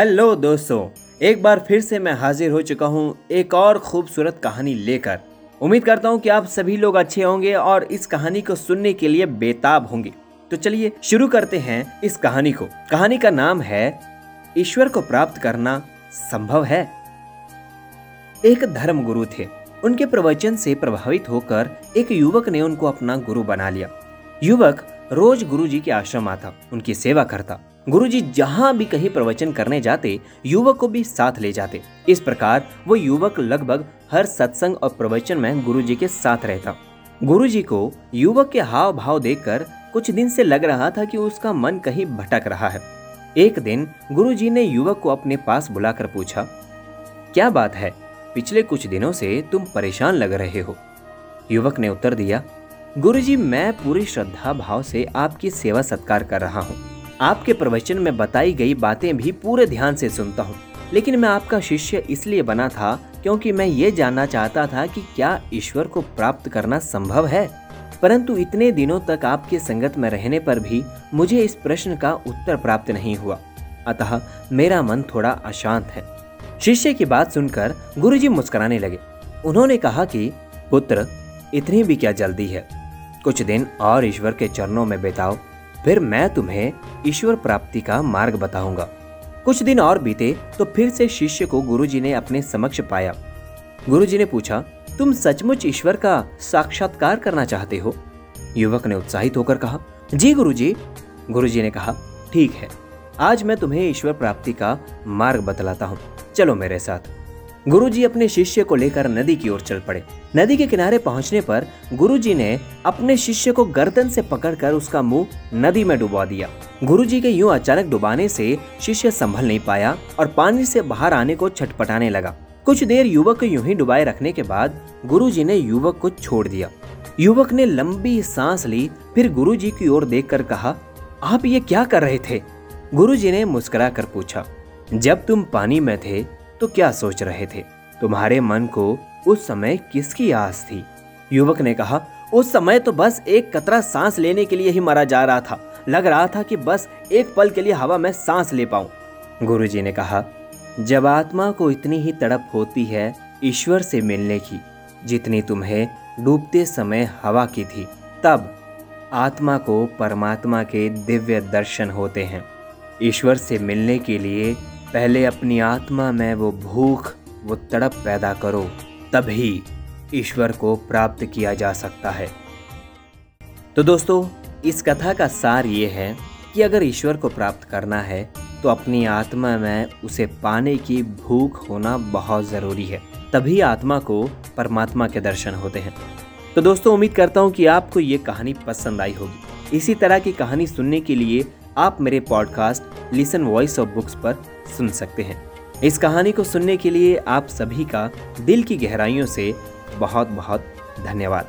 Hello दोस्तों, एक बार फिर से मैं हाजिर हो चुका हूँ एक और खूबसूरत कहानी लेकर। उम्मीद करता हूँ कि आप सभी लोग अच्छे होंगे और इस कहानी को सुनने के लिए बेताब होंगे। तो चलिए शुरू करते हैं इस कहानी को। कहानी का नाम है, ईश्वर को प्राप्त करना संभव है। एक धर्म गुरु थे। उनके प्रवचन से प्रभावित होकर एक युवक ने उनको अपना गुरु बना लिया। युवक रोज गुरुजी के आश्रम आता, उनकी सेवा करता। गुरुजी जहाँ भी कहीं प्रवचन करने जाते, युवक को भी साथ ले जाते। इस प्रकार वो युवक लगभग हर सत्संग और प्रवचन में गुरुजी के साथ रहता। गुरुजी को युवक के हाव भाव देखकर कुछ दिन से लग रहा था कि उसका मन कहीं भटक रहा है। एक दिन गुरुजी ने युवक को अपने पास बुलाकर पूछा, क्या बात है? पिछले कुछ दिनों से तुम परेशान लग रहे हो? युवक ने उत्तर दिया, गुरुजी, मैं पूरी श्रद्धा भाव से आपकी सेवा सत्कार कर रहा हूँ। आपके प्रवचन में बताई गई बातें भी पूरे ध्यान से सुनता हूँ। लेकिन मैं आपका शिष्य इसलिए बना था क्योंकि मैं ये जानना चाहता था कि क्या ईश्वर को प्राप्त करना संभव है। परंतु इतने दिनों तक आपके संगत में रहने पर भी मुझे इस प्रश्न का उत्तर प्राप्त नहीं हुआ। अतः मेरा मन थोड़ा अशांत है। शिष्य की बात सुनकर गुरुजी मुस्कुराने लगे। उन्होंने कहा कि, पुत्र, इतनी भी क्या जल्दी है? कुछ दिन और ईश्वर के चरणों में बिताओ, फिर मैं तुम्हें ईश्वर प्राप्ति का मार्ग बताऊँगा। कुछ दिन और बीते तो फिर से शिष्य को गुरुजी ने अपने समक्ष पाया। गुरुजी ने पूछा, तुम सचमुच ईश्वर का साक्षात्कार करना चाहते हो? युवक ने उत्साहित होकर कहा, जी गुरुजी। गुरुजी ने कहा, ठीक है, आज मैं तुम्हें ईश्वर प्राप्ति का मार्ग बतलाता हूँ। चलो मेरे साथ। गुरुजी अपने शिष्य को लेकर नदी की ओर चल पड़े। नदी के किनारे पहुँचने पर गुरुजी ने अपने शिष्य को गर्दन से पकड़कर उसका मुँह नदी में डुबा दिया। गुरुजी के यूँ अचानक डुबाने से शिष्य संभल नहीं पाया और पानी से बाहर आने को छटपटाने लगा। कुछ देर युवक को यूँ ही डुबाए रखने के बाद गुरुजी ने युवक को छोड़ दिया। युवक ने लंबी सांस ली, फिर गुरुजी की ओर देखकर कहा, आप ये क्या कर रहे थे? गुरुजी ने मुस्कुरा कर पूछा, जब तुम पानी में थे तो क्या सोच रहे थे? तुम्हारे मन को उस समय किसकी आस थी? युवक ने कहा, उस समय तो बस एक कतरा सांस लेने के लिए ही मरा जा रहा था। लग रहा था कि बस एक पल के लिए हवा में सांस ले पाऊँ। गुरुजी ने कहा, जब आत्मा को इतनी ही तड़प होती है ईश्वर से मिलने की, जितनी तुम्हें डूबते समय हवा की थी, तब आत्मा को परमात्मा के दिव्य दर्शन होते हैं। ईश्वर से मिलने के लिए पहले अपनी आत्मा में वो भूख, वो तड़प पैदा करो, तभी ईश्वर को प्राप्त किया जा सकता है। तो दोस्तों, इस कथा का सार ये है कि अगर ईश्वर को प्राप्त करना है तो अपनी आत्मा में उसे पाने की भूख होना बहुत ज़रूरी है। तभी आत्मा को परमात्मा के दर्शन होते हैं। तो दोस्तों, उम्मीद करता हूँ कि आपको ये कहानी पसंद आई होगी। इसी तरह की कहानी सुनने के लिए आप मेरे podcast listen voice of books पर सुन सकते हैं। इस कहानी को सुनने के लिए आप सभी का दिल की गहराइयों से बहुत बहुत धन्यवाद।